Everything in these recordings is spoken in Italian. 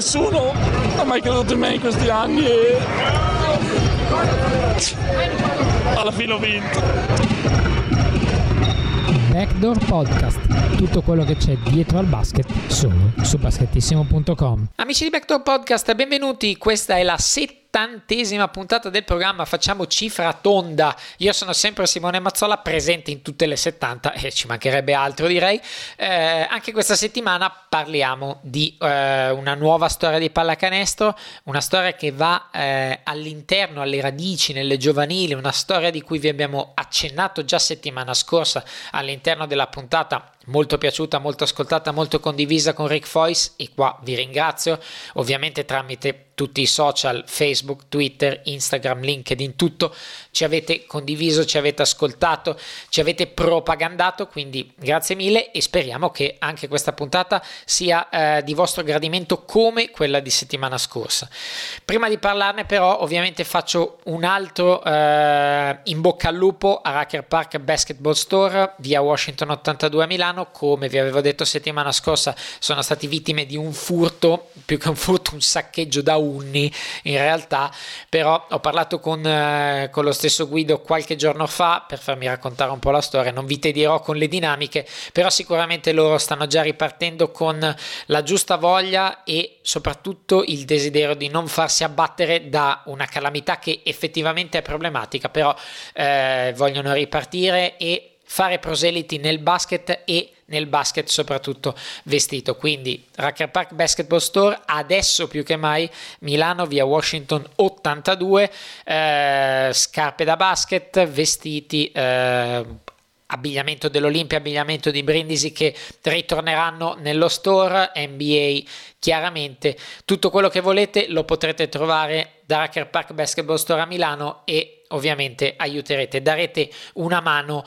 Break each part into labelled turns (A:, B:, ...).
A: nessuno, ha mai creduto in me in questi anni e alla fine ho vinto.
B: Backdoor Podcast, tutto quello che c'è dietro al basket solo su basketissimo.com.
C: Amici di Backdoor Podcast, benvenuti. Questa è la settima settantesima puntata del programma Facciamo cifra tonda. Io sono sempre Simone Mazzola, presente in tutte le 70 e ci mancherebbe altro direi. Eh, anche questa settimana parliamo di eh, una nuova storia di pallacanestro, una storia che va eh, all'interno, alle radici, nelle giovanili, una storia di cui vi abbiamo accennato già settimana scorsa all'interno della puntata molto piaciuta, molto ascoltata, molto condivisa con Rick Foyce. E qua vi ringrazio ovviamente tramite tutti i social, Facebook, Twitter, Instagram, LinkedIn, tutto ci avete condiviso, ci avete ascoltato, ci avete propagandato, quindi grazie mille e speriamo che anche questa puntata sia eh, di vostro gradimento come quella di settimana scorsa. Prima di parlarne però ovviamente faccio un altro eh, in bocca al lupo a Racker Park Basketball Store via Washington 82 a Milano, come vi avevo detto settimana scorsa sono stati vittime di un furto, più che un furto, un saccheggio da unni in realtà, però ho parlato con, eh, con lo stesso Guido qualche giorno fa per farmi raccontare un po' la storia, non vi tedirò con le dinamiche, però sicuramente loro stanno già ripartendo con la giusta voglia e soprattutto il desiderio di non farsi abbattere da una calamità che effettivamente è problematica, però eh, vogliono ripartire e fare proseliti nel basket e nel basket soprattutto vestito. Quindi Racker Park Basketball Store adesso più che mai Milano via Washington 82, eh, scarpe da basket, vestiti, eh, abbigliamento dell'Olimpia, abbigliamento di Brindisi che ritorneranno nello store, NBA chiaramente, tutto quello che volete lo potrete trovare da Racker Park Basketball Store a Milano e ovviamente aiuterete, darete una mano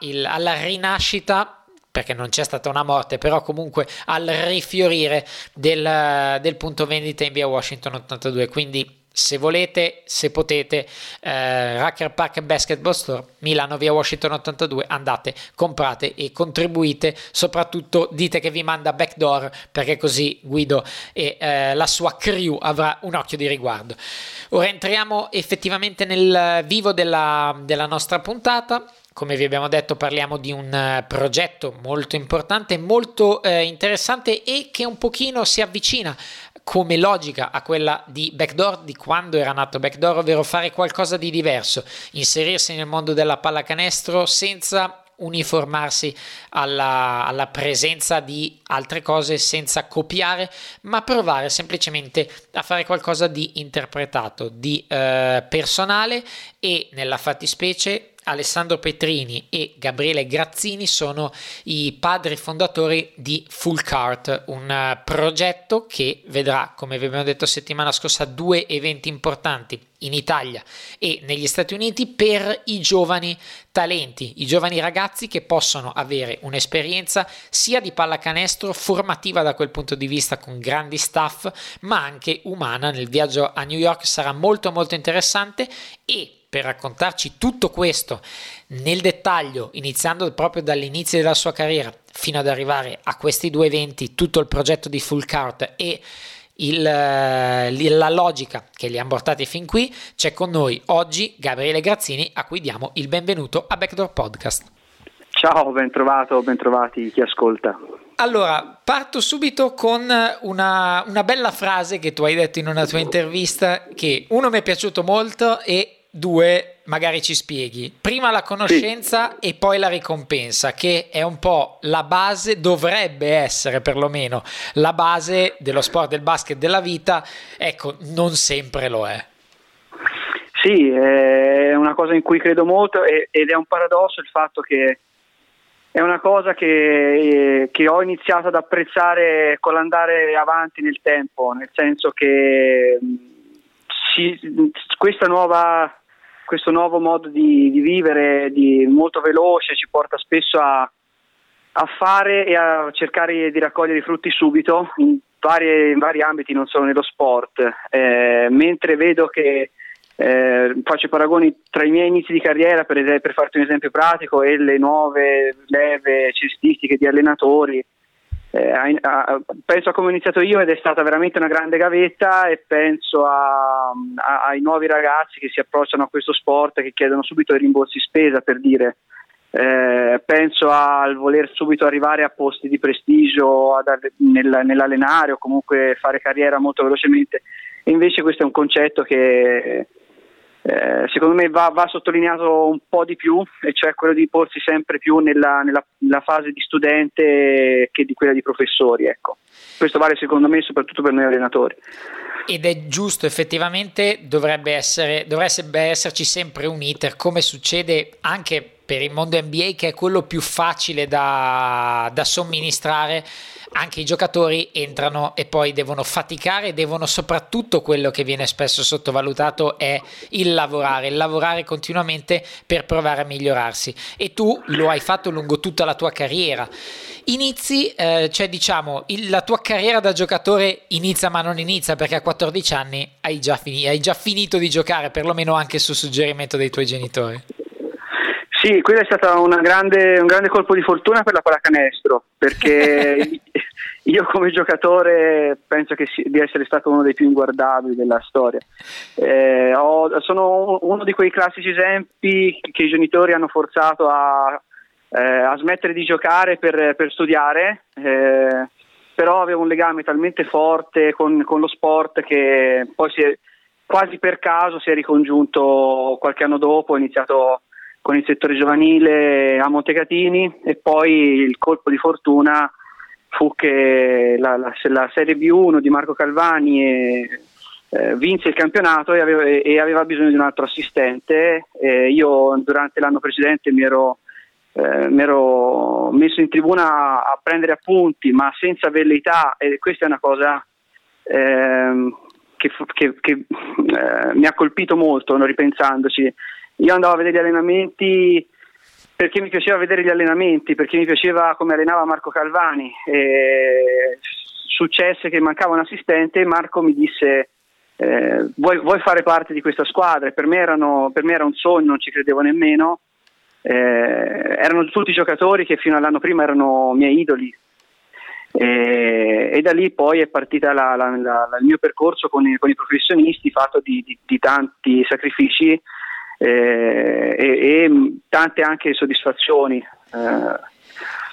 C: il, alla rinascita perché non c'è stata una morte, però comunque al rifiorire del, del punto vendita in via Washington 82. Quindi se volete, se potete, eh, Racker Park Basketball Store, Milano via Washington 82, andate, comprate e contribuite, soprattutto dite che vi manda backdoor perché così Guido e eh, la sua crew avrà un occhio di riguardo. Ora entriamo effettivamente nel vivo della, della nostra puntata come vi abbiamo detto parliamo di un eh, progetto molto importante, molto eh, interessante e che un pochino si avvicina come logica a quella di Backdoor di quando era nato Backdoor, ovvero fare qualcosa di diverso, inserirsi nel mondo della pallacanestro senza uniformarsi alla, alla, presenza di altre cose senza copiare, ma provare semplicemente a fare qualcosa di interpretato, di eh, personale e nella fattispecie Alessandro Petrini e Gabriele Grazzini sono i padri fondatori di Full Cart, un eh, progetto che vedrà, come abbiamo detto settimana scorsa, due eventi importanti in Italia e negli Stati Uniti per i giovani talenti, i giovani ragazzi che possono avere un'esperienza sia di pallacanestro formativa da quel punto di vista con grandi staff, ma anche umana. Nel viaggio a New York sarà molto molto interessante e per raccontarci tutto questo nel dettaglio, iniziando proprio dall'inizio della sua carriera fino ad arrivare a questi due eventi, tutto il progetto di Full Cart e il, la logica che li ha portati fin qui, c'è con noi oggi Gabriele Grazzini a cui diamo il benvenuto a Backdoor Podcast.
D: Ciao, ben trovato, ben trovati chi ascolta.
C: Allora, parto subito con una, una bella frase che tu hai detto in una tua intervista che uno mi è piaciuto molto e due, magari ci spieghi. Prima la conoscenza sì. e poi la ricompensa, che è un po' la base, dovrebbe essere perlomeno la base dello sport, del basket, della vita. Ecco, non sempre lo è.
D: Sì, è una cosa in cui credo molto ed è un paradosso il fatto che è una cosa che, che, ho iniziato ad apprezzare con l'andare avanti nel tempo, nel senso che si, nuova questo nuovo modo di, di vivere di, molto veloce ci porta spesso a, a, fare e a cercare di raccogliere i frutti subito in, varie, in vari ambiti, non solo nello sport, eh, mentre vedo che eh, faccio paragoni tra i miei inizi di carriera, per, per farti un esempio pratico, e le nuove leve cestistiche di allenatori. Eh, a, penso a come ho iniziato io ed è stata veramente una grande gavetta e penso a, a, ai nuovi ragazzi che si approcciano a questo sport che chiedono subito i rimborsi spesa per dire. Eh, penso al voler subito arrivare a posti di prestigio ad, nel, nell'allenare o comunque fare carriera molto velocemente. E invece questo è un concetto che eh, secondo me va, va, sottolineato un po' di più, e cioè quello di porsi sempre più nella, nella, nella fase di studente che di quella di professori. Ecco. Questo vale secondo me soprattutto per noi allenatori.
C: Ed è giusto, effettivamente dovrebbe, essere, dovrebbe esserci sempre un iter, come succede anche per il mondo NBA, che è quello più facile da, da somministrare anche i giocatori entrano e poi devono faticare, devono soprattutto quello che viene spesso sottovalutato è il lavorare, il lavorare continuamente per provare a migliorarsi e tu lo hai fatto lungo tutta la tua carriera. Inizi, eh, cioè diciamo, il, la tua carriera da giocatore inizia ma non inizia perché a 14 anni hai già, fini, hai già finito di giocare, perlomeno anche su suggerimento dei tuoi genitori.
D: Sì, quello è stato grande, un grande colpo di fortuna per la pallacanestro, perché io come giocatore penso si, di essere stato uno dei più inguardabili della storia. Eh, ho, sono uno di quei classici esempi che i genitori hanno forzato a, eh, a smettere di giocare per, per studiare, eh, però avevo un legame talmente forte con, con lo sport che poi è, quasi per caso si è ricongiunto qualche anno dopo, ho iniziato con il settore giovanile a Montecatini e poi il colpo di fortuna fu che la, la, la Serie B1 di Marco Calvani e, eh, vinse il campionato e aveva, e aveva, bisogno di un altro assistente. Eh, io durante l'anno precedente mi ero, eh, mi ero, messo in tribuna a prendere appunti, ma senza velleità, e questa è una cosa ehm, che, che, che eh, mi ha colpito molto no, ripensandoci. Io andavo a vedere gli allenamenti perché mi piaceva vedere gli allenamenti, perché mi piaceva come allenava Marco Calvani. E successe che mancava un assistente e Marco mi disse eh, vuoi, vuoi, fare parte di questa squadra? Per me, erano, per me, era un sogno, non ci credevo nemmeno. Eh, erano tutti giocatori che fino all'anno prima erano miei idoli. E, e da lì poi è partito il mio percorso con i, con i professionisti fatto di, di, di tanti sacrifici eh, e, e, tante anche soddisfazioni. Eh.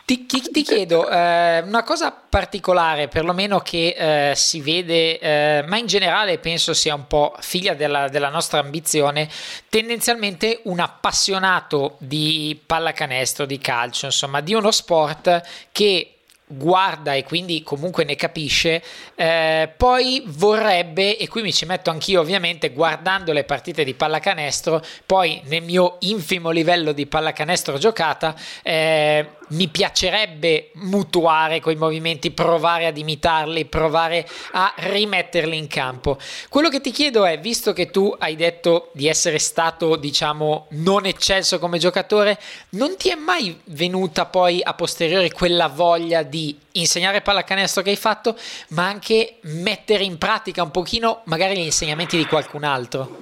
C: Ti, ti, ti, chiedo eh, una cosa particolare, perlomeno che eh, si vede, eh, ma in generale penso sia un po' figlia della, della, nostra ambizione, tendenzialmente un appassionato di pallacanestro, di calcio, insomma, di uno sport che guarda e quindi comunque ne capisce, eh, poi vorrebbe, e qui mi ci metto anch'io ovviamente, guardando le partite di pallacanestro, poi nel mio infimo livello di pallacanestro giocata, eh, mi piacerebbe mutuare quei movimenti, provare ad imitarli, provare a rimetterli in campo. Quello che ti chiedo è, visto che tu hai detto di essere stato, diciamo, non eccelso come giocatore, non ti è mai venuta poi a posteriori quella voglia di insegnare pallacanestro che hai fatto, ma anche mettere in pratica un pochino magari gli insegnamenti di qualcun altro?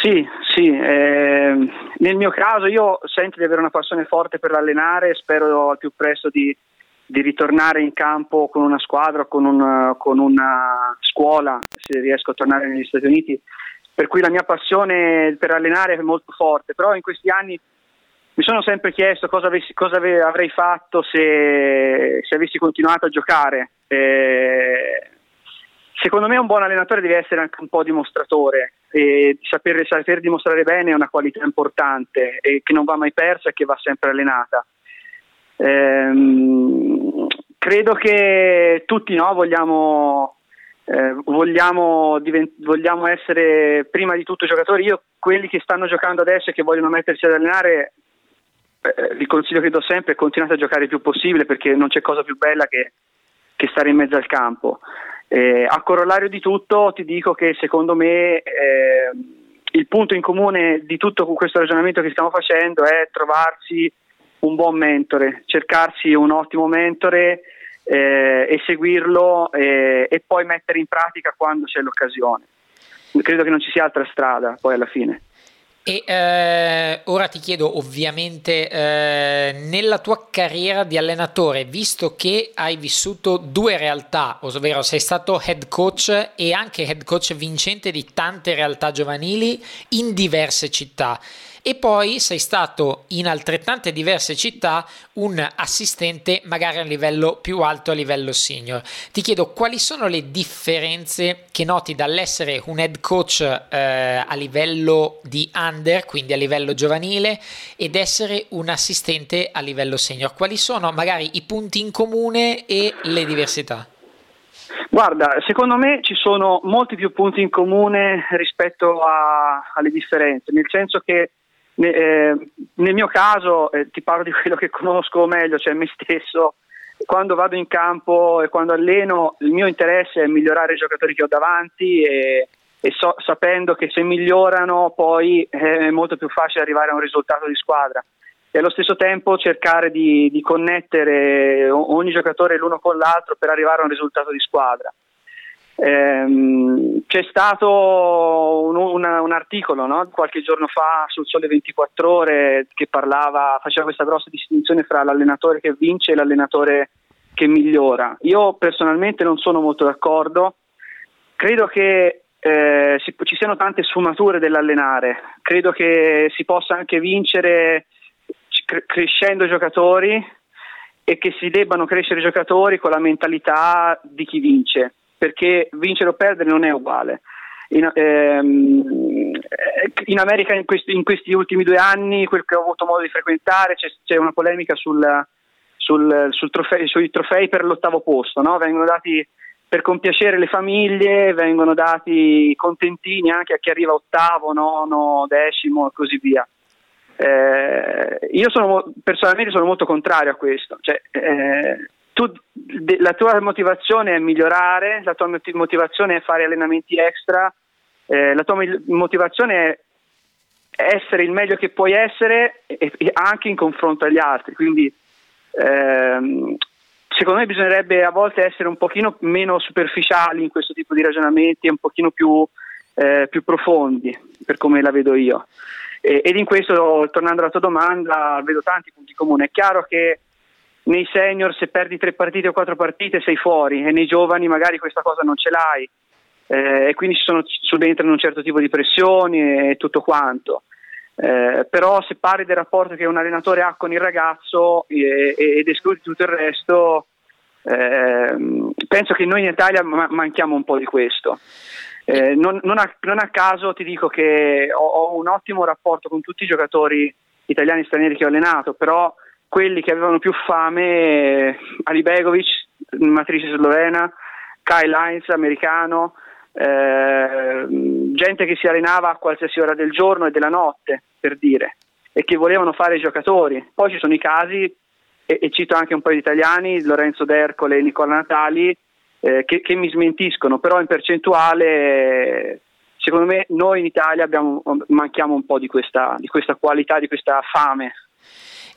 D: Sì, sì, eh, nel mio caso io sento di avere una passione forte per l'allenare e spero al più presto di, di ritornare in campo con una squadra, con, un, con, una scuola, se riesco a tornare negli Stati Uniti. Per cui la mia passione per allenare è molto forte, però in questi anni mi sono sempre chiesto cosa, avessi, cosa avrei fatto se, se, avessi continuato a giocare. Eh, secondo me un buon allenatore deve essere anche un po' dimostratore e saper, saper dimostrare bene è una qualità importante e che non va mai persa e che va sempre allenata. Ehm, credo che tutti no, vogliamo, eh, vogliamo, divent- vogliamo, essere prima di tutto giocatori. Io, quelli che stanno giocando adesso e che vogliono mettersi ad allenare, eh, il consiglio che do sempre è continuare a giocare il più possibile perché non c'è cosa più bella che, che stare in mezzo al campo. Eh, a corollario di tutto ti dico che secondo me eh, il punto in comune di tutto questo ragionamento che stiamo facendo è trovarsi un buon mentore, cercarsi un ottimo mentore eh, e seguirlo eh, e poi mettere in pratica quando c'è l'occasione. Credo che non ci sia altra strada poi alla fine.
C: E eh, ora ti chiedo ovviamente eh, nella tua carriera di allenatore, visto che hai vissuto due realtà, ovvero sei stato head coach e anche head coach vincente di tante realtà giovanili in diverse città e poi sei stato in altrettante diverse città un assistente magari a livello più alto, a livello senior. Ti chiedo quali sono le differenze che noti dall'essere un head coach eh, a livello di under, quindi a livello giovanile, ed essere un assistente a livello senior. Quali sono magari i punti in comune e le diversità?
D: Guarda, secondo me ci sono molti più punti in comune rispetto a, alle differenze, nel senso che eh, nel mio caso, eh, ti parlo di quello che conosco meglio, cioè me stesso, quando vado in campo e quando alleno, il mio interesse è migliorare i giocatori che ho davanti e, e so, sapendo che se migliorano poi è molto più facile arrivare a un risultato di squadra e allo stesso tempo cercare di, di connettere ogni giocatore l'uno con l'altro per arrivare a un risultato di squadra. Ehm, c'è stato un, un, un articolo no? qualche giorno fa sul Sole 24 Ore che parlava, faceva questa grossa distinzione fra l'allenatore che vince e l'allenatore che migliora. Io personalmente non sono molto d'accordo, credo che eh, si, ci siano tante sfumature dell'allenare, credo che si possa anche vincere cre- crescendo giocatori e che si debbano crescere giocatori con la mentalità di chi vince perché vincere o perdere non è uguale. In, ehm, in America in questi, in questi, ultimi due anni, quel che ho avuto modo di frequentare, c'è, c'è una polemica sul, sul, sul trofei, sui trofei per l'ottavo posto, no? vengono dati per compiacere le famiglie, vengono dati contentini anche a chi arriva ottavo, nono, decimo e così via. Eh, io sono, personalmente sono molto contrario a questo, cioè, eh, tu, la tua motivazione è migliorare, la tua motivazione è fare allenamenti extra, eh, la tua motivazione è essere il meglio che puoi essere e, e anche in confronto agli altri. Quindi ehm, secondo me bisognerebbe a volte essere un pochino meno superficiali in questo tipo di ragionamenti e un pochino più, eh, più profondi, per come la vedo io. E, ed in questo, tornando alla tua domanda, vedo tanti punti comuni. È chiaro che nei senior se perdi tre partite o quattro partite sei fuori e nei giovani magari questa cosa non ce l'hai eh, e quindi sono, subentrano un certo tipo di pressioni e tutto quanto. Eh, però se parli del rapporto che un allenatore ha con il ragazzo eh, ed escludi tutto il resto, ehm, penso che noi in Italia ma- manchiamo un po' di questo. Eh, non, non, a, non, a, caso ti dico che ho, ho un ottimo rapporto con tutti i giocatori italiani e stranieri che ho allenato, però quelli che avevano più fame, Ali Begovic, matrice slovena, Kyle Heinz, americano, eh, gente che si allenava a qualsiasi ora del giorno e della notte, per dire, e che volevano fare i giocatori. Poi ci sono i casi, e, e cito anche un po' di italiani, Lorenzo D'Ercole e Nicola Natali, eh, che, che, mi smentiscono, però in percentuale, secondo me, noi in Italia abbiamo, manchiamo un po' di questa, di questa qualità, di questa fame.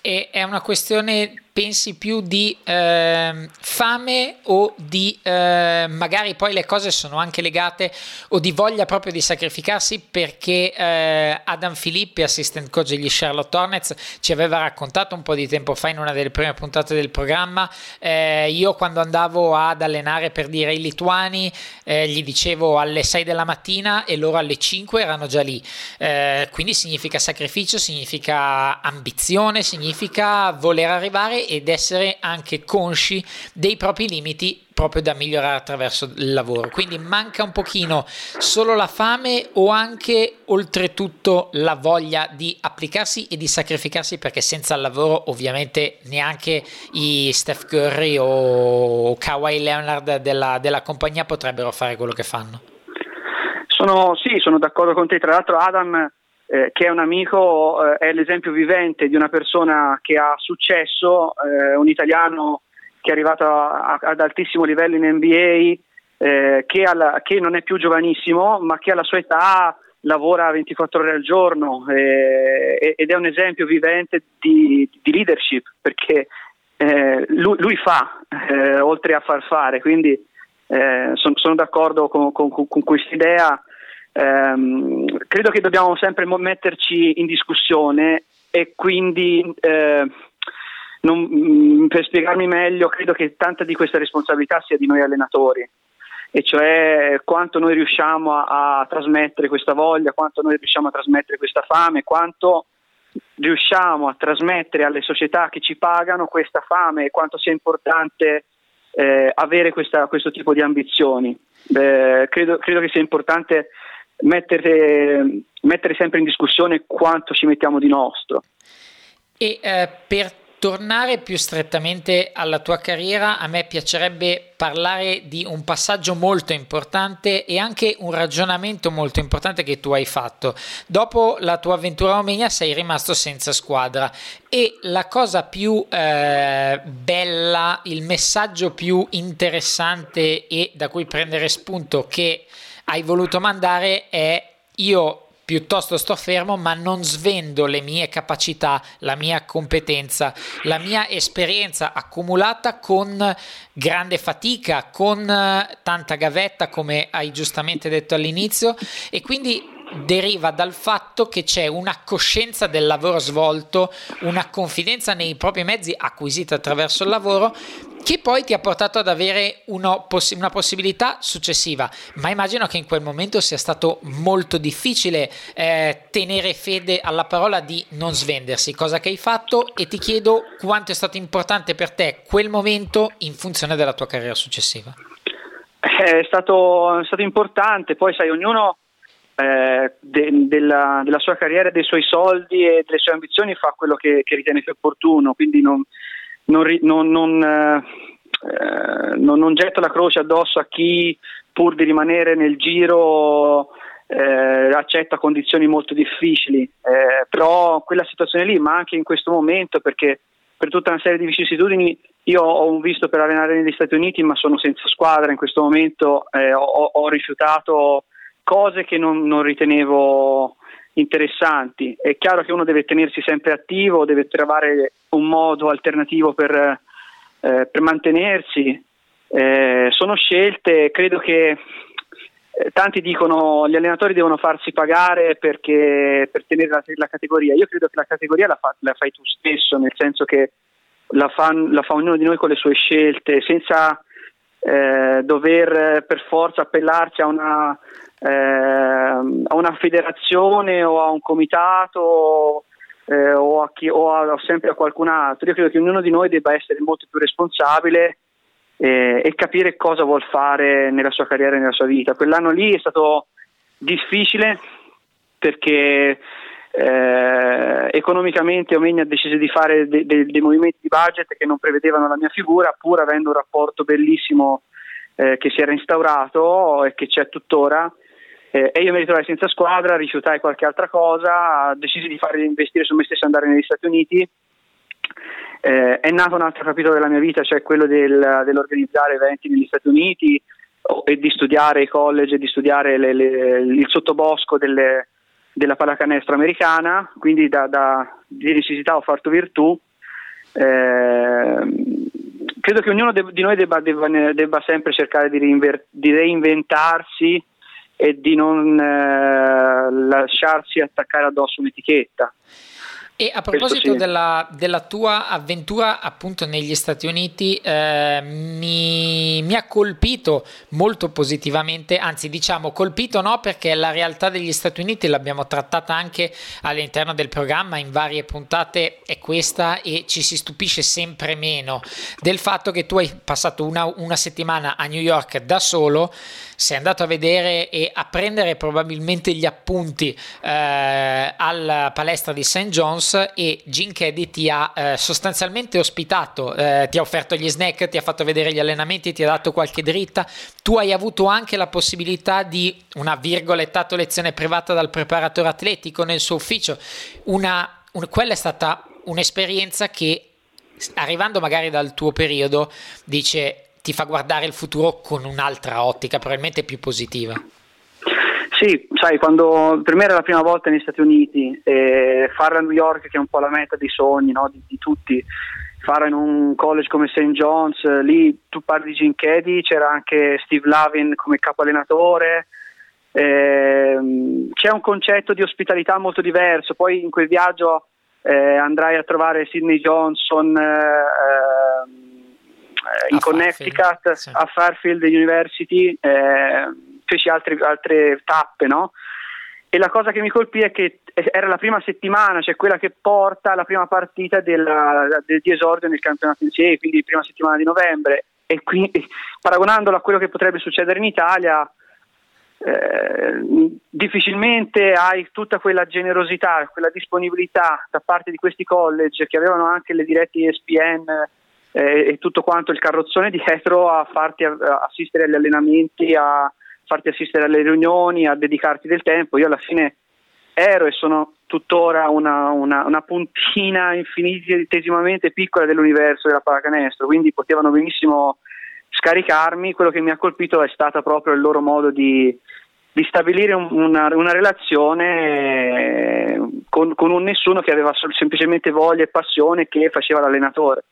C: È una questione pensi più di eh, fame o di eh, magari poi le cose sono anche legate o di voglia proprio di sacrificarsi perché eh, Adam Filippi, assistant coach degli Charlotte Hornets, ci aveva raccontato un po' di tempo fa in una delle prime puntate del programma. Eh, io quando andavo ad allenare per dire i lituani, eh, gli dicevo alle 6 della mattina e loro alle 5 erano già lì. Eh, quindi significa sacrificio, significa ambizione, significa voler arrivare ed essere anche consci dei propri limiti proprio da migliorare attraverso il lavoro. Quindi manca un pochino solo la fame o anche oltretutto la voglia di applicarsi e di sacrificarsi perché senza il lavoro ovviamente neanche i Steph Curry o Kawhi Leonard della, della compagnia potrebbero fare quello che fanno.
D: Sono, sì, sono d'accordo con te. Tra l'altro Adam eh, che è un amico, eh, è l'esempio vivente di una persona che ha successo, eh, un italiano che è arrivato a, a, ad altissimo livello in NBA, eh, che, alla, che, non è più giovanissimo, ma che alla sua età lavora 24 ore al giorno eh, ed è un esempio vivente di, di leadership perché eh, lui, lui, fa oltre a far fare, quindi sono, sono d'accordo con, con, con questa idea ehm, credo che dobbiamo sempre metterci in discussione e quindi eh, non, mm, per spiegarmi meglio, credo che tanta di questa responsabilità sia di noi allenatori, e cioè quanto noi riusciamo a, a trasmettere questa voglia, quanto noi riusciamo a trasmettere questa fame, quanto riusciamo a trasmettere alle società che ci pagano questa fame e quanto sia importante eh, avere questa, questo tipo di ambizioni. Eh, credo, credo, che sia importante mettere, mettere, sempre in discussione quanto ci mettiamo di nostro.
C: E eh, per tornare più strettamente alla tua carriera, a me piacerebbe parlare di un passaggio molto importante e anche un ragionamento molto importante che tu hai fatto. Dopo la tua avventura a Romania sei rimasto senza squadra e la cosa più eh, bella, il messaggio più interessante e da cui prendere spunto che hai voluto mandare è io piuttosto sto fermo ma non svendo le mie capacità, la mia competenza, la mia esperienza accumulata con grande fatica, con tanta gavetta come hai giustamente detto all'inizio. E quindi deriva dal fatto che c'è una coscienza del lavoro svolto, una confidenza nei propri mezzi acquisita attraverso il lavoro che poi ti ha portato ad avere poss- una possibilità successiva. Ma immagino che in quel momento sia stato molto difficile eh, tenere fede alla parola di non svendersi, cosa che hai fatto e ti chiedo quanto è stato importante per te quel momento in funzione della tua carriera successiva.
D: È stato, è stato importante, poi sai, ognuno eh, de, della, della, sua carriera, dei suoi soldi e delle sue ambizioni fa quello che, che ritiene più opportuno, quindi non, non, non, non, eh, non, getto la croce addosso a chi pur di rimanere nel giro eh, accetta condizioni molto difficili, eh, però quella situazione lì, ma anche in questo momento, perché per tutta una serie di vicissitudini io ho un visto per allenare negli Stati Uniti, ma sono senza squadra in questo momento, eh, ho, ho, rifiutato cose che non, non ritenevo interessanti. È chiaro che uno deve tenersi sempre attivo, deve trovare un modo alternativo per, eh, per mantenersi. Eh, sono scelte, credo che eh, tanti dicono gli allenatori devono farsi pagare perché, per tenere la, la, categoria. Io credo che la categoria la, fa, la fai tu stesso, nel senso che la fa, la fa, ognuno di noi con le sue scelte, senza eh, dover per forza appellarsi a una eh, a una federazione o a un comitato eh, o, a chi, o, a, o, sempre a qualcun altro. Io credo che ognuno di noi debba essere molto più responsabile eh, e capire cosa vuol fare nella sua carriera e nella sua vita. Quell'anno lì è stato difficile perché eh, economicamente Omegna ha deciso di fare de- de- dei movimenti di budget che non prevedevano la mia figura, pur avendo un rapporto bellissimo eh, che si era instaurato e che c'è tuttora eh, e io mi ritrovai senza squadra, rifiutai qualche altra cosa, decisi di fare investire su me stesso e andare negli Stati Uniti. Eh, è nato un altro capitolo della mia vita, cioè quello del, dell'organizzare eventi negli Stati Uniti e di studiare i college di studiare le, le, il sottobosco delle, della pallacanestro americana, quindi da, da, di necessità ho fatto virtù. Eh, credo che ognuno de- di noi debba, debba, debba sempre cercare di, reinver- di reinventarsi e di non eh, lasciarsi attaccare addosso un'etichetta.
C: E a proposito sì. della, della, tua avventura appunto negli Stati Uniti, eh, mi, mi, ha colpito molto positivamente, anzi diciamo colpito no perché la realtà degli Stati Uniti l'abbiamo trattata anche all'interno del programma in varie puntate è questa e ci si stupisce sempre meno del fatto che tu hai passato una, una settimana a New York da solo sei andato a vedere e a prendere probabilmente gli appunti eh, alla palestra di St. John's e Gene Keddy ti ha eh, sostanzialmente ospitato, eh, ti ha offerto gli snack, ti ha fatto vedere gli allenamenti, ti ha dato qualche dritta. Tu hai avuto anche la possibilità di una virgolettato lezione privata dal preparatore atletico nel suo ufficio. Una, un, quella è stata un'esperienza che arrivando magari dal tuo periodo dice ti fa guardare il futuro con un'altra ottica, probabilmente più positiva.
D: Sì, sai, quando per me era la prima volta negli Stati Uniti, eh, farla a New York, che è un po' la meta dei sogni no? di, di, tutti, farla in un college come St. John's, lì tu parli di Gene Keddy, c'era anche Steve Lavin come capo allenatore, eh, c'è un concetto di ospitalità molto diverso, poi in quel viaggio eh, andrai a trovare Sidney Johnson eh, in Connecticut, Fairfield, sì. a Fairfield University, feci altre, altre tappe, no? E la cosa che mi colpì è che era la prima settimana, cioè quella che porta alla prima partita della, del, di esordio nel campionato in sé, quindi prima settimana di novembre. E quindi, paragonandolo a quello che potrebbe succedere in Italia, eh, difficilmente hai tutta quella generosità, quella disponibilità da parte di questi college che avevano anche le dirette ESPN eh, e tutto quanto il carrozzone dietro a farti a, a assistere agli allenamenti, a farti assistere alle riunioni, a dedicarti del tempo. Io alla fine ero e sono tuttora una, una, una puntina infinitesimamente piccola dell'universo della pallacanestro, quindi potevano benissimo scaricarmi, quello che mi ha colpito è stato proprio il loro modo di, di stabilire un, una, una, relazione eh, con, con, un nessuno che aveva semplicemente voglia e passione che faceva l'allenatore.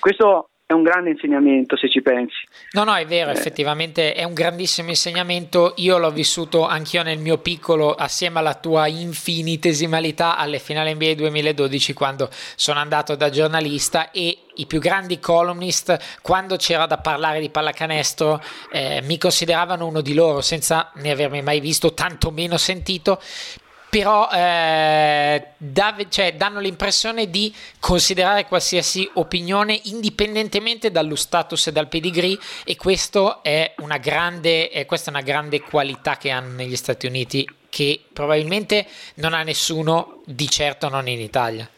D: Questo è un grande insegnamento se ci pensi.
C: No, no, è vero, eh. effettivamente è un grandissimo insegnamento. Io l'ho vissuto anch'io nel mio piccolo, assieme alla tua infinitesimalità alle finali NBA 2012, quando sono andato da giornalista e i più grandi columnist, quando c'era da parlare di pallacanestro, eh, mi consideravano uno di loro, senza ne avermi mai visto, tantomeno sentito, però eh, da, cioè, danno l'impressione di considerare qualsiasi opinione indipendentemente dallo status e dal pedigree e è grande, eh, questa è una grande qualità che hanno negli Stati Uniti che probabilmente non ha nessuno di certo non in Italia.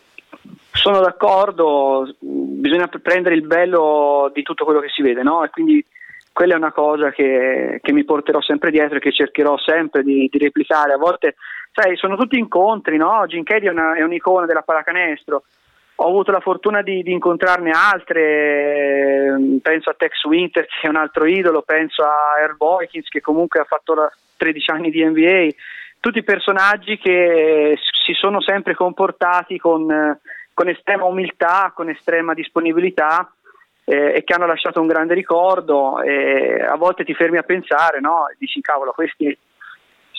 D: Sono d'accordo, bisogna prendere il bello di tutto quello che si vede, no? E quindi quella è una cosa che, che mi porterò sempre dietro e che cercherò sempre di, di replicare. A volte sai, sono tutti incontri, no? Jim Caddy è, una, è un'icona della pallacanestro. Ho avuto la fortuna di, di, incontrarne altre, ehm, penso a Tex Winter che è un altro idolo, penso a Earl Boykins che comunque ha fatto 13 anni di NBA, tutti personaggi che si sono sempre comportati con, con estrema umiltà, con estrema disponibilità eh, e che hanno lasciato un grande ricordo e a volte ti fermi a pensare, no? Dici cavolo, questi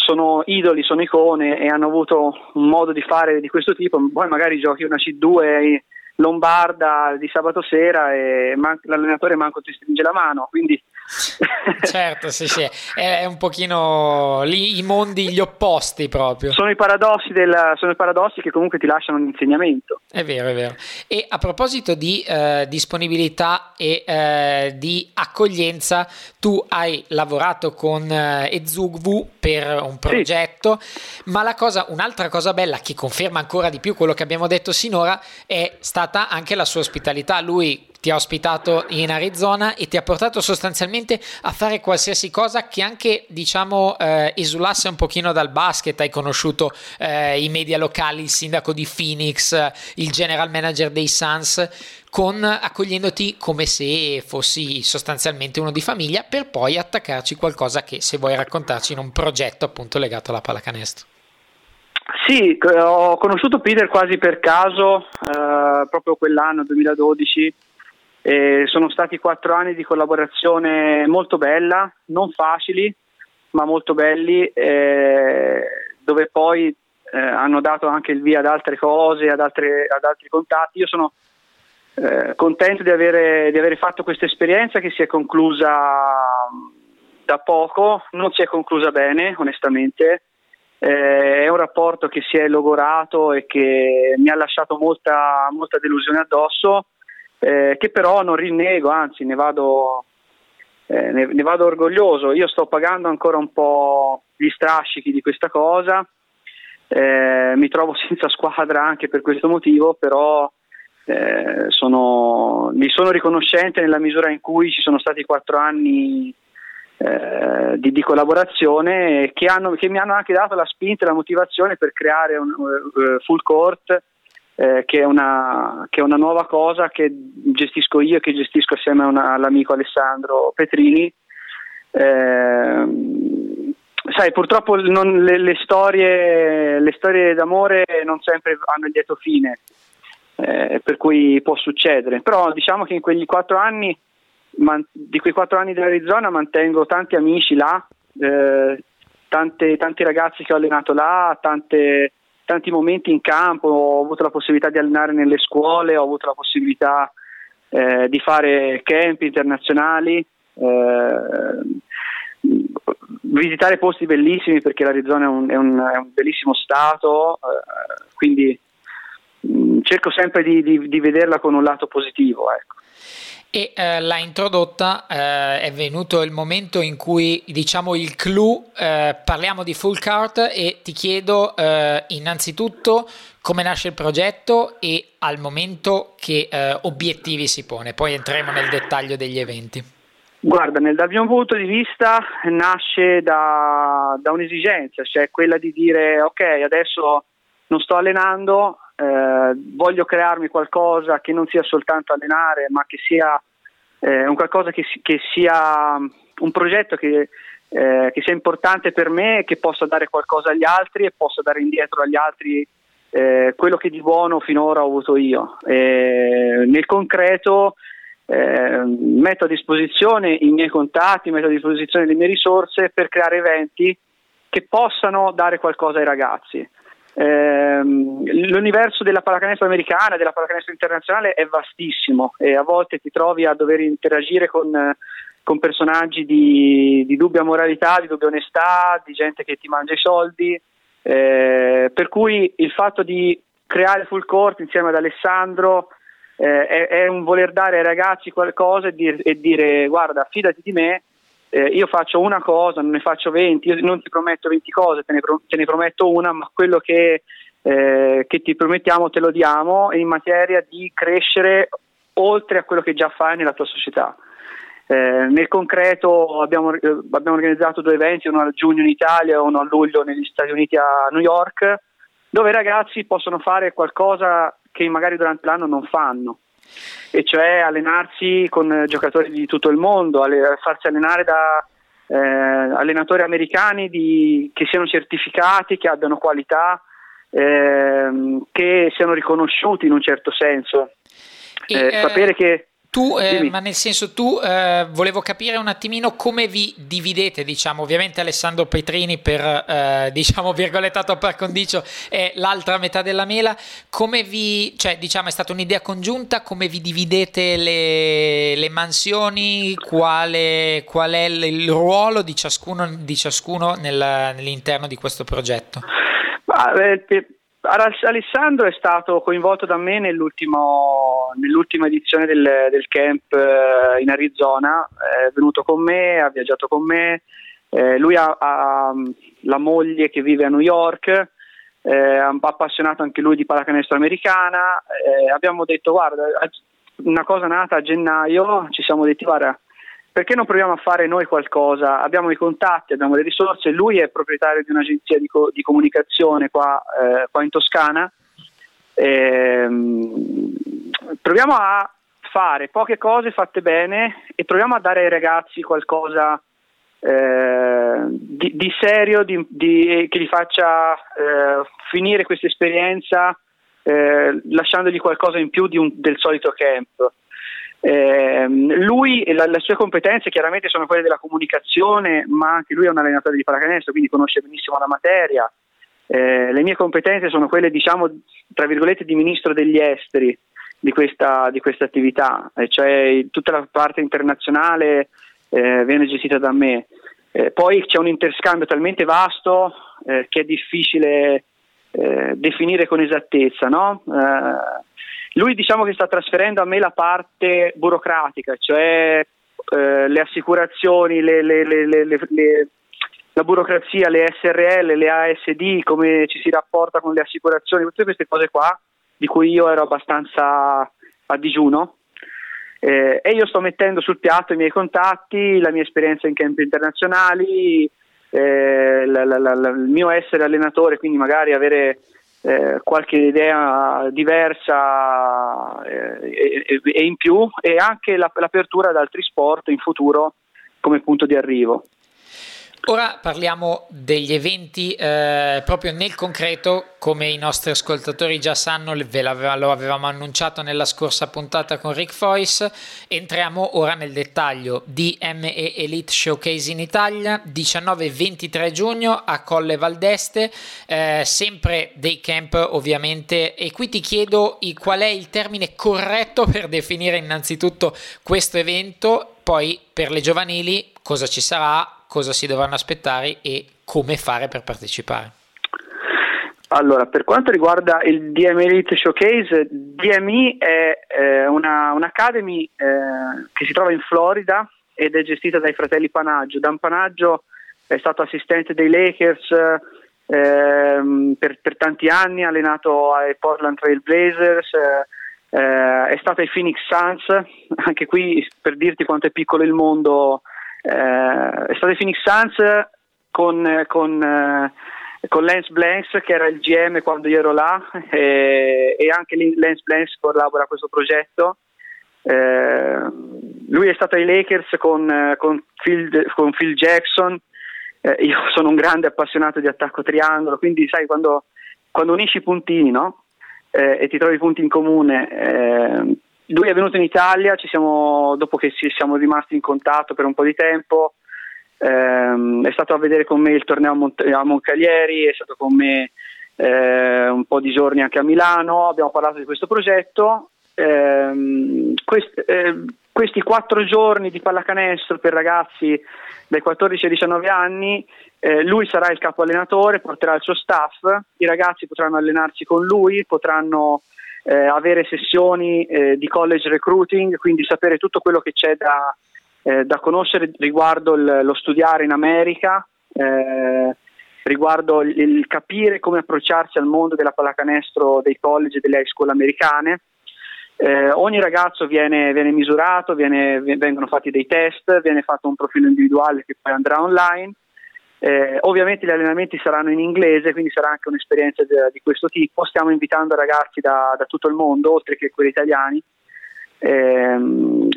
D: sono idoli, sono icone e hanno avuto un modo di fare di questo tipo, poi magari giochi una C2 lombarda di sabato sera e man- l'allenatore manco ti stringe la mano, quindi
C: certo, sì, sì, è un pochino lì i mondi, gli opposti proprio.
D: Sono i, paradossi del, sono i paradossi che comunque ti lasciano un insegnamento.
C: È vero, è vero. E a proposito di eh, disponibilità e eh, di accoglienza, tu hai lavorato con eh, Ezugvu per un progetto, sì. ma la cosa, un'altra cosa bella che conferma ancora di più quello che abbiamo detto sinora è stata anche la sua ospitalità. Lui ti ha ospitato in Arizona e ti ha portato sostanzialmente a fare qualsiasi cosa che anche diciamo eh, esulasse un pochino dal basket. Hai conosciuto eh, i media locali il sindaco di Phoenix il general manager dei Suns con, accogliendoti come se fossi sostanzialmente uno di famiglia per poi attaccarci qualcosa che se vuoi raccontarci in un progetto appunto legato alla pallacanestro.
D: Sì, ho conosciuto Peter quasi per caso, eh, proprio quell'anno 2012, e sono stati quattro anni di collaborazione molto bella, non facili, ma molto belli, eh, dove poi eh, hanno dato anche il via ad altre cose, ad, altre, ad altri contatti. Io sono eh, contento di avere, di avere fatto questa esperienza che si è conclusa da poco, non si è conclusa bene, onestamente. Eh, è un rapporto che si è logorato e che mi ha lasciato molta, molta delusione addosso eh, che però non rinnego, anzi ne vado, eh, ne, ne vado orgoglioso. Io sto pagando ancora un po' gli strascichi di questa cosa, eh, mi trovo senza squadra anche per questo motivo, però eh, sono, mi sono riconoscente nella misura in cui ci sono stati quattro anni eh, di, di, collaborazione che, hanno, che, mi hanno anche dato la spinta e la motivazione per creare un uh, full court eh, che, è una, che, è una, nuova cosa che gestisco io, che gestisco assieme una, all'amico Alessandro Petrini. Eh, sai, purtroppo non, le, le, storie, le, storie, d'amore non sempre hanno il lieto fine, eh, per cui può succedere. Però diciamo che in quegli quattro anni, man, di quei quattro anni dell'Arizona, mantengo tanti amici là, eh, tante, tanti ragazzi che ho allenato là, tante, tanti momenti in campo, ho avuto la possibilità di allenare nelle scuole, ho avuto la possibilità eh, di fare camp internazionali, eh, visitare posti bellissimi perché l'Arizona è un, è un, è un bellissimo stato, eh, quindi mh, mm, cerco sempre di, di, di, vederla con un lato positivo. Ecco
C: e eh, l'ha introdotta, eh, è venuto il momento in cui diciamo il clou, eh, parliamo di full cart e ti chiedo eh, innanzitutto come nasce il progetto e al momento che eh, obiettivi si pone, poi entriamo nel dettaglio degli eventi.
D: Guarda, nel, dal mio punto di vista nasce da, da un'esigenza, cioè quella di dire ok, adesso non sto allenando, eh, voglio crearmi qualcosa che non sia soltanto allenare, ma che sia eh, un qualcosa che, che, sia un progetto che, eh, che, sia importante per me, che possa dare qualcosa agli altri e possa dare indietro agli altri eh, quello che di buono finora ho avuto io. nel concreto eh, metto a disposizione i miei contatti, metto a disposizione le mie risorse per creare eventi che possano dare qualcosa ai ragazzi. Ehm, l'universo della pallacanestro americana, della pallacanestro internazionale è vastissimo e a volte ti trovi a dover interagire con, con personaggi di, di, dubbia moralità, di dubbia onestà, di gente che ti mangia i soldi, eh, per cui il fatto di creare full court insieme ad Alessandro eh, è, è, un voler dare ai ragazzi qualcosa e, dir, e dire guarda fidati di me eh, io faccio una cosa, non ne faccio 20, io non ti prometto 20 cose, te ne, pro- te ne prometto una, ma quello che, eh, che, ti promettiamo te lo diamo in materia di crescere oltre a quello che già fai nella tua società. Eh, nel concreto abbiamo, eh, abbiamo, organizzato due eventi, uno a giugno in Italia e uno a luglio negli Stati Uniti a New York, dove i ragazzi possono fare qualcosa che magari durante l'anno non fanno e cioè allenarsi con giocatori di tutto il mondo, farsi allenare da eh, allenatori americani di, che siano certificati, che abbiano qualità, eh, che siano riconosciuti in un certo senso.
C: E, eh, sapere che tu, eh, ma nel senso, tu eh, volevo capire un attimino come vi dividete, diciamo, ovviamente Alessandro Petrini per, eh, diciamo, virgolettato per condicio è l'altra metà della mela, come vi, cioè, diciamo, è stata un'idea congiunta, come vi dividete le, le mansioni, quale, qual è il ruolo di ciascuno, di ciascuno nel, nell'interno di questo progetto?
D: Ma, eh, Alessandro è stato coinvolto da me nell'ultima edizione del, del camp eh, in Arizona, è venuto con me, ha viaggiato con me, eh, lui ha, ha, la moglie che vive a New York, eh, appassionato anche lui di pallacanestro americana, eh, abbiamo detto guarda, una cosa nata a gennaio, ci siamo detti guarda perché non proviamo a fare noi qualcosa? Abbiamo i contatti, abbiamo le risorse, lui è proprietario di un'agenzia di, co- di comunicazione qua, eh, qua, in Toscana. Ehm, proviamo a fare poche cose fatte bene e proviamo a dare ai ragazzi qualcosa eh, di, di, serio di, di, che li faccia eh, finire questa esperienza eh, lasciandogli qualcosa in più un, del solito camp. Eh, lui la, le sue competenze chiaramente sono quelle della comunicazione, ma anche lui è un allenatore di pallacanestro, quindi conosce benissimo la materia. Eh, le mie competenze sono quelle, diciamo, tra virgolette, di ministro degli esteri di questa, di questa attività, eh, cioè tutta la parte internazionale eh, viene gestita da me. Eh, poi c'è un interscambio talmente vasto eh, che è difficile definire con esattezza, no? Lui diciamo che sta trasferendo a me la parte burocratica, cioè eh, le assicurazioni, le, le, le, la burocrazia, le SRL, le ASD, come ci si rapporta con le assicurazioni, tutte queste cose qua di cui io ero abbastanza a digiuno. Eh, e io sto mettendo sul piatto i miei contatti, la mia esperienza in campi internazionali, eh, la, la, la, il mio essere allenatore, quindi magari avere eh, qualche idea diversa eh, e, e, in più e anche la, l'apertura ad altri sport in futuro come punto di arrivo.
C: Ora parliamo degli eventi eh, proprio nel concreto, come i nostri ascoltatori già sanno, lo avevamo annunciato nella scorsa puntata con Rick Foyce. Entriamo ora nel dettaglio di ME Elite Showcase in Italia, 19-23 giugno a Colle Valdeste, eh, sempre dei camp ovviamente. E qui ti chiedo qual è il termine corretto per definire innanzitutto questo evento, poi per le giovanili cosa ci sarà, cosa si dovranno aspettare e come fare per partecipare?
D: Allora, per quanto riguarda il DME Elite Showcase, DME è eh, una, un'academy eh, che si trova in Florida ed è gestita dai fratelli Panaggio. Dan Panaggio è stato assistente dei Lakers eh, per, per, tanti anni, allenato ai Portland Trail Blazers, eh, è stato ai Phoenix Suns, anche qui per dirti quanto è piccolo il mondo eh, è stato i Phoenix Suns con, con, eh, con, Lance Blanks che era il GM quando io ero là e, e anche Lance Blanks collabora a questo progetto. Eh, lui è stato ai Lakers con, con, Phil, con Phil, Jackson. Eh, io sono un grande appassionato di attacco triangolo, quindi sai quando, quando unisci i puntini no? eh, e ti trovi punti in comune, eh, lui è venuto in Italia, siamo, dopo che ci siamo rimasti in contatto per un po' di tempo, ehm, è stato a vedere con me il torneo a, Mont- a Moncalieri, è stato con me eh, un po' di giorni anche a Milano, abbiamo parlato di questo progetto. Eh, quest- eh, questi quattro giorni di pallacanestro per ragazzi dai 14 ai 19 anni, eh, lui sarà il capo allenatore, porterà il suo staff, i ragazzi potranno allenarsi con lui, potranno eh, avere sessioni eh, di college recruiting, quindi sapere tutto quello che c'è da, eh, da conoscere riguardo il, lo studiare in America, eh, riguardo il, il, capire come approcciarsi al mondo della pallacanestro dei college e delle high school americane. Eh, ogni ragazzo viene, viene misurato, viene, vengono fatti dei test, viene fatto un profilo individuale che poi andrà online eh, ovviamente gli allenamenti saranno in inglese, quindi sarà anche un'esperienza di, di questo tipo. Stiamo invitando ragazzi da, da, tutto il mondo, oltre che quelli italiani. Eh,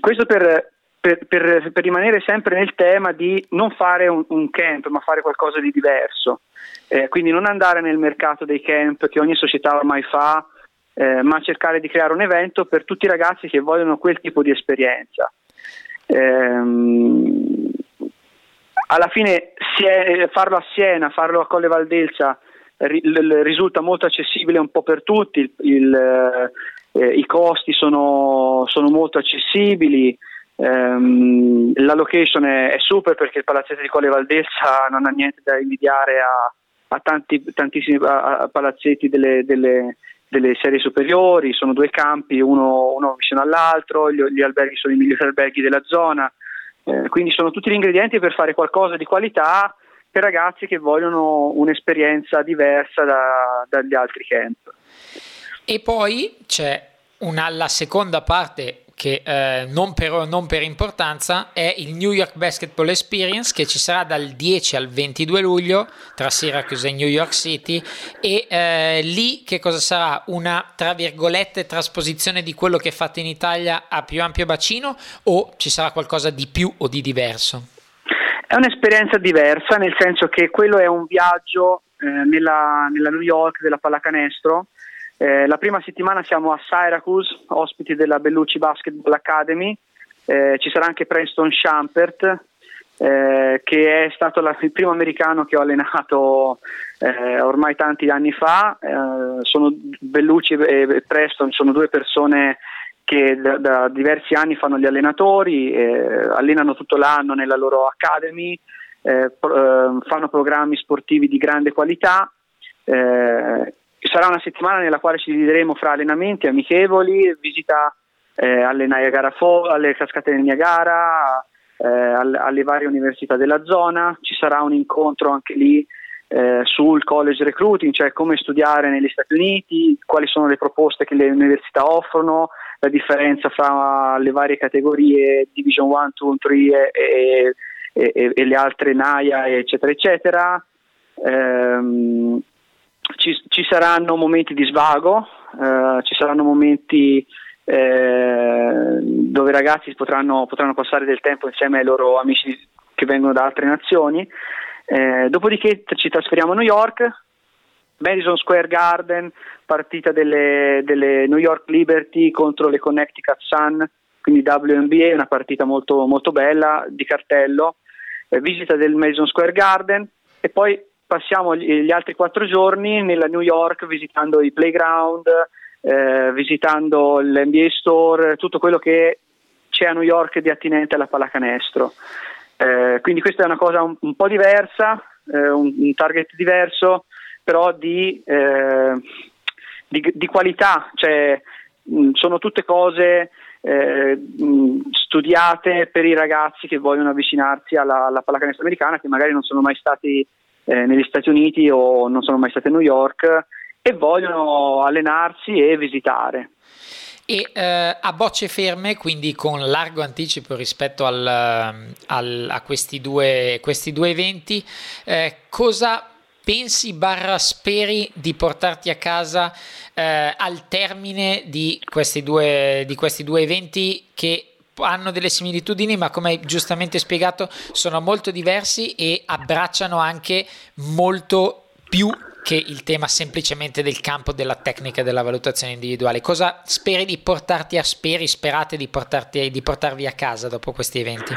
D: questo per, per, per, per, rimanere sempre nel tema di non fare un, un camp, ma fare qualcosa di diverso. Eh, quindi non andare nel mercato dei camp che ogni società ormai fa, eh, ma cercare di creare un evento per tutti i ragazzi che vogliono quel tipo di esperienza. Ehm, alla fine farlo a Siena, farlo a Colle Valdelsa risulta molto accessibile un po' per tutti, il, il, eh, i costi sono, sono molto accessibili, ehm, la location è, è, super perché il palazzetto di Colle Valdelsa non ha niente da invidiare a, a tanti, tantissimi palazzetti delle, delle, delle, serie superiori, sono due campi, uno, uno vicino all'altro, gli, gli alberghi sono i migliori alberghi della zona eh, quindi sono tutti gli ingredienti per fare qualcosa di qualità per ragazzi che vogliono un'esperienza diversa da, dagli altri camp.
C: E poi c'è una, la seconda parte che eh, non, per, non, per, importanza è il New York Basketball Experience che ci sarà dal 10 al 22 luglio tra Syracuse e New York City e eh, lì che cosa sarà? Una tra virgolette trasposizione di quello che fate in Italia a più ampio bacino o ci sarà qualcosa di più o di diverso?
D: È un'esperienza diversa nel senso che quello è un viaggio eh, nella, nella New York della pallacanestro eh, la prima settimana siamo a Syracuse, ospiti della Bellucci Basketball Academy, eh, ci sarà anche Preston Champert, eh, che è stato la, il primo americano che ho allenato eh, ormai tanti anni fa. Eh, sono Bellucci e Preston sono due persone che da, da diversi anni fanno gli allenatori, eh, allenano tutto l'anno nella loro academy, pro, fanno programmi sportivi di grande qualità. Sarà una settimana nella quale ci divideremo fra allenamenti amichevoli, visita eh, alle, Niagara Fall, alle cascate del Niagara, eh, alle, varie università della zona, ci sarà un incontro anche lì eh, sul college recruiting, cioè come studiare negli Stati Uniti, quali sono le proposte che le università offrono, la differenza fra le varie categorie Division 1, 2, 3 e, e, e, e le altre NAIA, eccetera, eccetera. Um, ci, ci, saranno momenti di svago, eh, ci saranno momenti eh, dove i ragazzi potranno, potranno, passare del tempo insieme ai loro amici che vengono da altre nazioni. Eh, dopodiché ci trasferiamo a New York, Madison Square Garden, partita delle, delle, New York Liberty contro le Connecticut Sun, quindi WNBA, una partita molto, molto bella di cartello, eh, visita del Madison Square Garden e poi passiamo gli, altri quattro giorni nella New York visitando i playground, eh, visitando l'NBA Store, tutto quello che c'è a New York di attinente alla pallacanestro. Eh, quindi questa è una cosa un, un po' diversa, eh, un, un, target diverso, però di, eh, di, di qualità, cioè, mh, sono tutte cose eh, mh, studiate per i ragazzi che vogliono avvicinarsi alla, alla pallacanestro americana, che magari non sono mai stati eh, negli Stati Uniti o non sono mai stati a New York e vogliono allenarsi e visitare.
C: E eh, a bocce ferme, quindi con largo anticipo rispetto al, al, a questi due, questi due eventi, eh, cosa pensi barra speri di portarti a casa eh, al termine di questi, due, di questi due eventi che hanno delle similitudini, ma come hai giustamente spiegato, sono molto diversi e abbracciano anche molto più che il tema semplicemente del campo della tecnica e della valutazione individuale. Cosa speri di portarti a speri, sperate di, portarti, di portarvi a casa dopo questi eventi?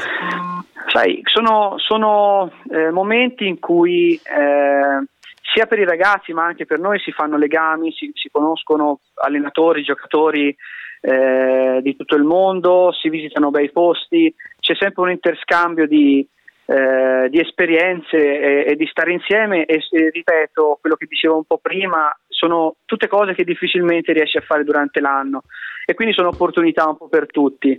D: Sai, sono, sono eh, momenti in cui eh, sia per i ragazzi ma anche per noi si fanno legami, si, si conoscono allenatori, giocatori eh, di tutto il mondo, si visitano bei posti, c'è sempre un interscambio di, eh, di esperienze e, e, di stare insieme e, e, ripeto quello che dicevo un po' prima, sono tutte cose che difficilmente riesci a fare durante l'anno e quindi sono opportunità un po' per tutti.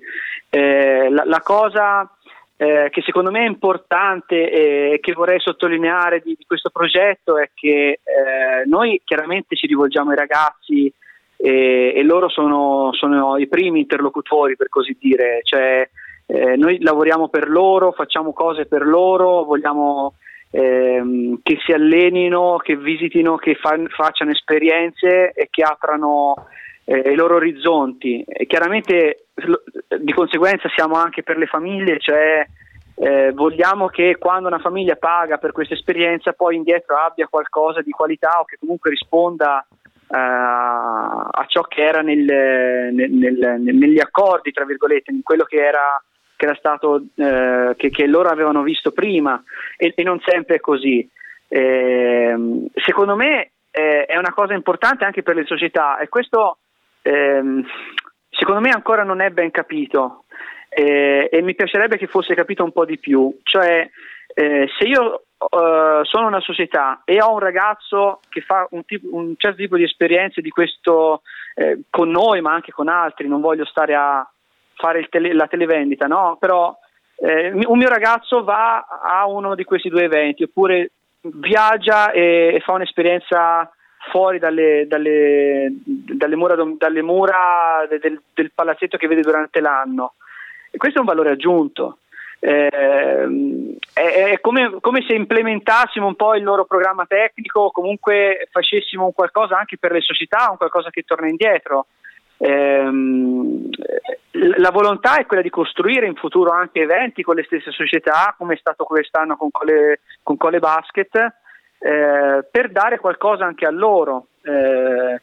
D: Eh, la, la, cosa eh, che secondo me è importante e che vorrei sottolineare di, di questo progetto è che eh, noi chiaramente ci rivolgiamo ai ragazzi e, e loro sono, sono, i primi interlocutori per così dire, cioè eh, noi lavoriamo per loro, facciamo cose per loro, vogliamo ehm, che si allenino, che visitino, che fa, facciano esperienze e che aprano eh, i loro orizzonti. E chiaramente di conseguenza siamo anche per le famiglie, cioè eh, vogliamo che quando una famiglia paga per questa esperienza poi indietro abbia qualcosa di qualità o che comunque risponda uh, a ciò che era nel, nel, nel, negli accordi, tra virgolette, in quello che era che, era stato, eh, che, che loro avevano visto prima e, e non sempre è così. Eh, secondo me eh, è una cosa importante anche per le società e questo ehm, secondo me ancora non è ben capito eh, e mi piacerebbe che fosse capito un po' di più. Cioè, eh, se io uh, sono una società e ho un ragazzo che fa un, tipo, un certo tipo di esperienze di questo eh, con noi, ma anche con altri, non voglio stare a, fare tele, la televendita, no? Però eh, un mio ragazzo va a uno di questi due eventi oppure viaggia e, e fa un'esperienza fuori dalle, dalle, dalle mura, dalle mura del, del, palazzetto che vede durante l'anno. E questo è un valore aggiunto. Eh, è, come, come, se implementassimo un po' il loro programma tecnico comunque facessimo un qualcosa anche per le società, un qualcosa che torna indietro. Ehm, la volontà è quella di costruire in futuro anche eventi con le stesse società, come è stato quest'anno con Cole, con Cole Basket, eh, per dare qualcosa anche a loro, eh,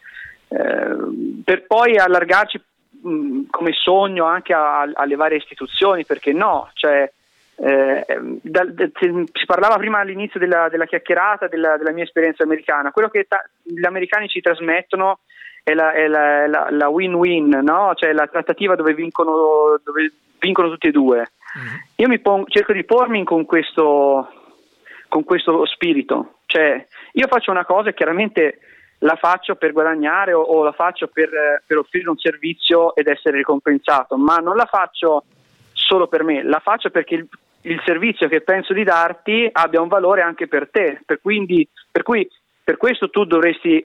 D: eh, per poi allargarci mh, come sogno anche a, a, alle varie istituzioni, perché no? Cioè, eh, da, da, si parlava prima all'inizio della, della chiacchierata della, della, mia esperienza americana, quello che ta- gli americani ci trasmettono è la, è la, la, la win-win, no? cioè la trattativa dove vincono, dove vincono tutti e due. Mm-hmm. Io mi pon- cerco di pormi con questo, con questo spirito, cioè io faccio una cosa e chiaramente la faccio per guadagnare o, o la faccio per, per, offrire un servizio ed essere ricompensato, ma non la faccio solo per me, la faccio perché il, il servizio che penso di darti abbia un valore anche per te, per, quindi, per cui per questo tu dovresti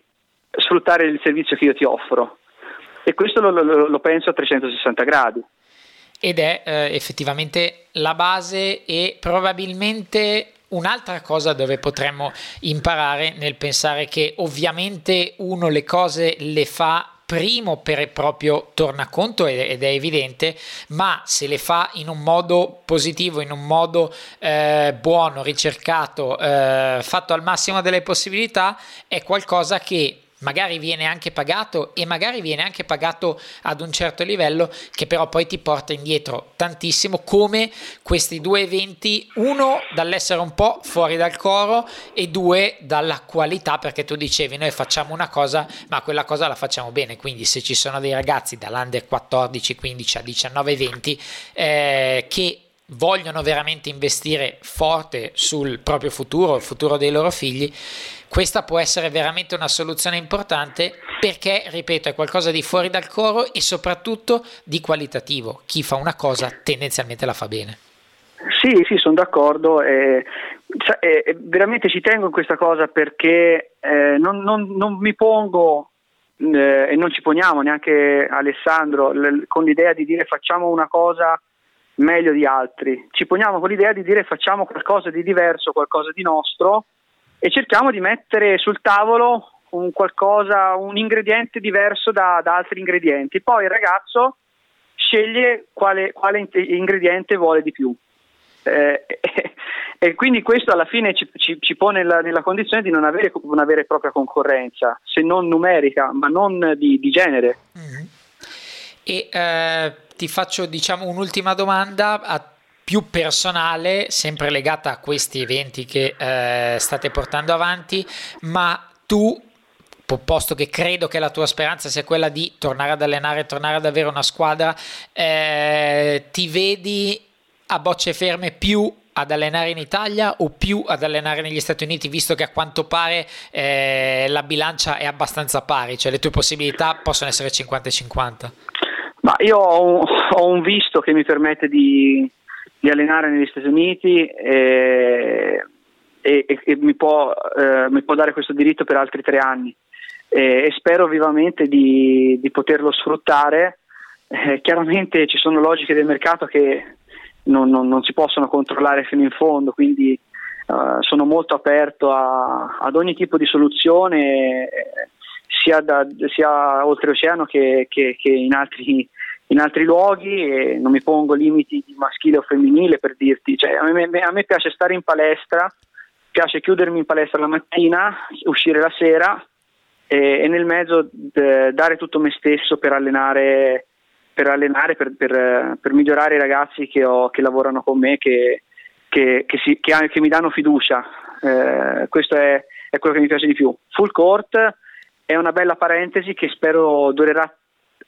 D: sfruttare il servizio che io ti offro. E questo lo, lo, lo penso a 360 gradi.
C: Ed è eh, effettivamente la base e probabilmente un'altra cosa dove potremmo imparare nel pensare che ovviamente uno le cose le fa primo per il proprio tornaconto ed è evidente, ma se le fa in un modo positivo, in un modo eh, buono, ricercato, eh, fatto al massimo delle possibilità, è qualcosa che magari viene anche pagato e magari viene anche pagato ad un certo livello che però poi ti porta indietro tantissimo come questi due eventi uno dall'essere un po' fuori dal coro e due dalla qualità perché tu dicevi noi facciamo una cosa ma quella cosa la facciamo bene. Quindi se ci sono dei ragazzi dall'under 14 15 a 19 20 eh, che vogliono veramente investire forte sul proprio futuro, il futuro dei loro figli, questa può essere veramente una soluzione importante perché, ripeto, è qualcosa di fuori dal coro e soprattutto di qualitativo. Chi fa una cosa tendenzialmente la fa bene.
D: Sì, sì, sono d'accordo. Eh, eh, veramente ci tengo in questa cosa perché eh, non, non, non, mi pongo eh, e non ci poniamo neanche Alessandro l- con l'idea di dire facciamo una cosa meglio di altri, ci poniamo con l'idea di dire facciamo qualcosa di diverso, qualcosa di nostro e cerchiamo di mettere sul tavolo un qualcosa, un ingrediente diverso da, da altri ingredienti. Poi il ragazzo sceglie quale, quale ingrediente vuole di più. Eh, e quindi questo alla fine ci, ci, ci pone nella, nella, condizione di non avere una vera e propria concorrenza, se non numerica, ma non di, di genere. Mm-hmm.
C: E eh, ti faccio diciamo un'ultima domanda a più personale, sempre legata a questi eventi che eh, state portando avanti, ma tu posto che credo che la tua speranza sia quella di tornare ad allenare, tornare ad avere una squadra, eh, ti vedi a bocce ferme più ad allenare in Italia o più ad allenare negli Stati Uniti, visto che a quanto pare eh, la bilancia è abbastanza pari, cioè le tue possibilità possono essere 50-50?
D: Ma io ho un, ho un visto che mi permette di, di allenare negli Stati Uniti e, e, e mi, può, eh, mi, può, dare questo diritto per altri tre anni e, e spero vivamente di, di poterlo sfruttare. Eh, chiaramente ci sono logiche del mercato che non, non, non, si possono controllare fino in fondo, quindi uh, sono molto aperto a, ad ogni tipo di soluzione, eh, sia, da, sia oltreoceano che, che, che in altri in altri luoghi e non mi pongo limiti di maschile o femminile per dirti, cioè, a, me, a, me, piace stare in palestra, piace chiudermi in palestra la mattina, uscire la sera e, e nel mezzo d- dare tutto me stesso per allenare, per, allenare, per, per, per migliorare i ragazzi che, ho, che lavorano con me, che, che, si, che mi danno fiducia. Eh, questo è, è quello che mi piace di più. Full court è una bella parentesi che spero durerà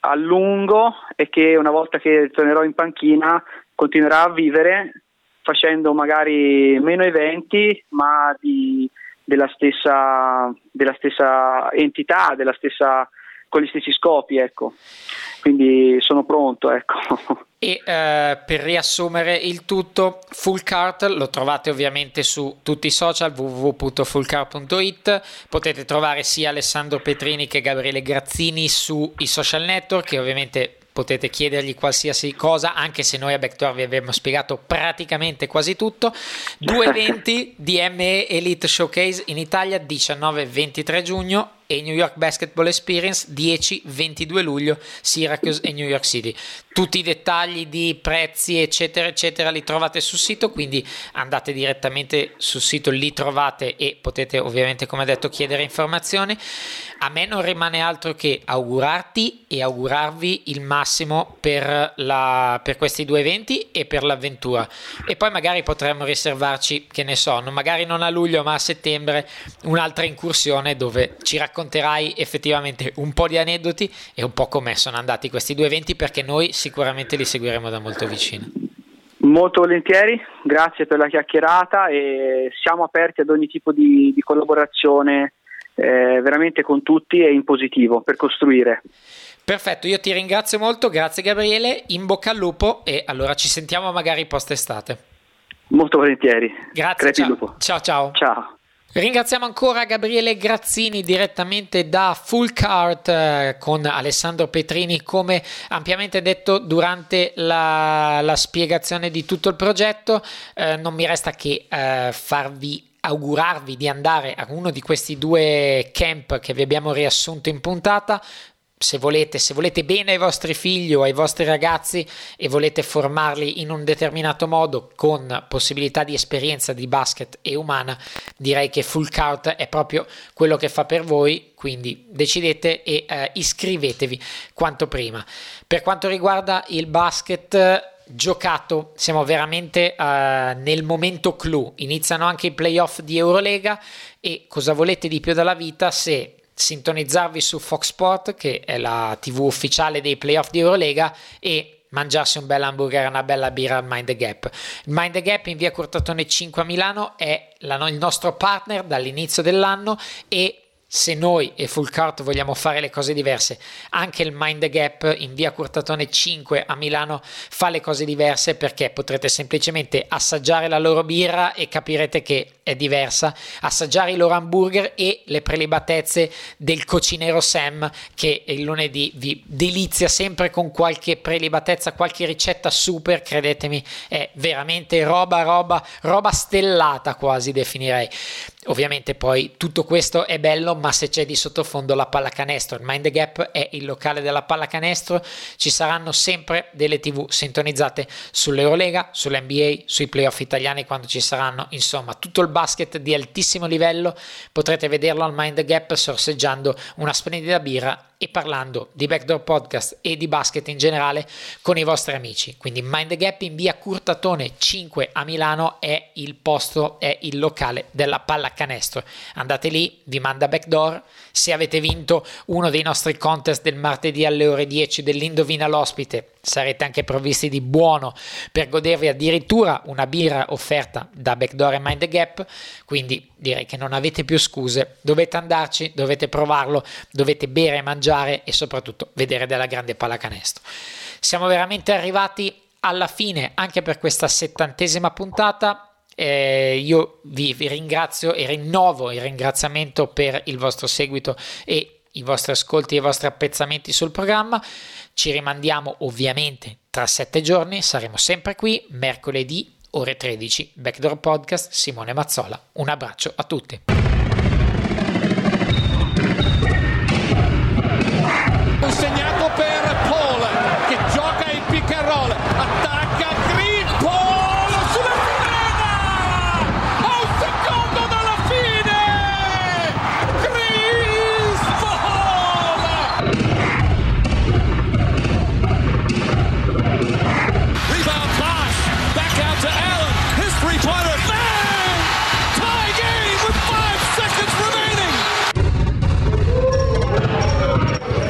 D: a lungo e che una volta che tornerò in panchina continuerà a vivere facendo magari meno eventi ma di, della, stessa, della stessa entità, della stessa, con gli stessi scopi. Ecco. Quindi sono pronto. Ecco.
C: E eh, per riassumere il tutto, Full Cart lo trovate ovviamente su tutti i social www.fullcart.it. Potete trovare sia Alessandro Petrini che Gabriele Grazzini sui social network che ovviamente potete chiedergli qualsiasi cosa, anche se noi a Backdoor vi abbiamo spiegato praticamente quasi tutto. Due eventi DME Elite Showcase in Italia 19-23 giugno e New York Basketball Experience 10-22 luglio Syracuse e New York City. Tutti i dettagli di prezzi eccetera eccetera li trovate sul sito, quindi andate direttamente sul sito, li trovate e potete ovviamente come detto chiedere informazioni. A me non rimane altro che augurarti e augurarvi il massimo per, la, per questi due eventi e per l'avventura. E poi magari potremmo riservarci, che ne so, magari non a luglio ma a settembre, un'altra incursione dove ci raccontiamo racconterai effettivamente un po' di aneddoti e un po' come sono andati questi due eventi perché noi sicuramente li seguiremo da molto vicino.
D: Molto volentieri, grazie per la chiacchierata e siamo aperti ad ogni tipo di, di collaborazione eh, veramente con tutti e in positivo per costruire.
C: Perfetto, io ti ringrazio molto, grazie Gabriele, in bocca al lupo e allora ci sentiamo magari post estate.
D: Molto volentieri.
C: Grazie, ciao. ciao ciao.
D: Ciao.
C: Ringraziamo ancora Gabriele Grazzini direttamente da Full Cart eh, con Alessandro Petrini come ampiamente detto durante la, la spiegazione di tutto il progetto. Eh, non mi resta che eh, farvi augurarvi di andare a uno di questi due camp che vi abbiamo riassunto in puntata se volete, se volete bene ai vostri figli o ai vostri ragazzi e volete formarli in un determinato modo con possibilità di esperienza di basket e umana, direi che Full Court è proprio quello che fa per voi, quindi decidete e eh, iscrivetevi quanto prima. Per quanto riguarda il basket giocato, siamo veramente uh, nel momento clou, iniziano anche i playoff di Eurolega e cosa volete di più dalla vita se sintonizzarvi su Fox Sport, che è la TV ufficiale dei playoff di Eurolega, e mangiarsi un bel hamburger e una bella birra al Mind the Gap. Il Mind the Gap in via Cortatone 5 a Milano è la, il nostro partner dall'inizio dell'anno e se noi e Full Cart vogliamo fare le cose diverse, anche il Mind Gap in via Curtatone 5 a Milano fa le cose diverse perché potrete semplicemente assaggiare la loro birra e capirete che è diversa, assaggiare i loro hamburger e le prelibatezze del cocinero Sam che il lunedì vi delizia sempre con qualche prelibatezza, qualche ricetta super, credetemi, è veramente roba, roba, roba stellata quasi definirei. Ovviamente poi tutto questo è bello, ma se c'è di sottofondo la pallacanestro, il Mind Gap è il locale della pallacanestro, ci saranno sempre delle TV sintonizzate sull'Eurolega, sull'NBA, sui playoff italiani quando ci saranno, insomma, tutto il basket di altissimo livello, potrete vederlo al Mind Gap sorseggiando una splendida birra e parlando di Backdoor Podcast e di basket in generale con i vostri amici. Quindi Mind the Gap in via Curtatone 5 a Milano è il posto, è il locale della pallacanestro. Andate lì, vi manda Backdoor. Se avete vinto uno dei nostri contest del martedì alle ore 10 dell'Indovina l'ospite, sarete anche provvisti di buono per godervi addirittura una birra offerta da Backdoor e Mind the Gap. Quindi direi che non avete più scuse, dovete andarci, dovete provarlo, dovete bere e mangiare mangiare e soprattutto vedere della grande pallacanestro. Siamo veramente arrivati alla fine anche per questa settantesima puntata. Eh, io vi, vi ringrazio e rinnovo il ringraziamento per il vostro seguito e i vostri ascolti e i vostri appezzamenti sul programma. Ci rimandiamo ovviamente tra sette giorni, saremo sempre qui mercoledì ore 13. Backdoor Podcast, Simone Mazzola. Un abbraccio a tutti.
A: señal.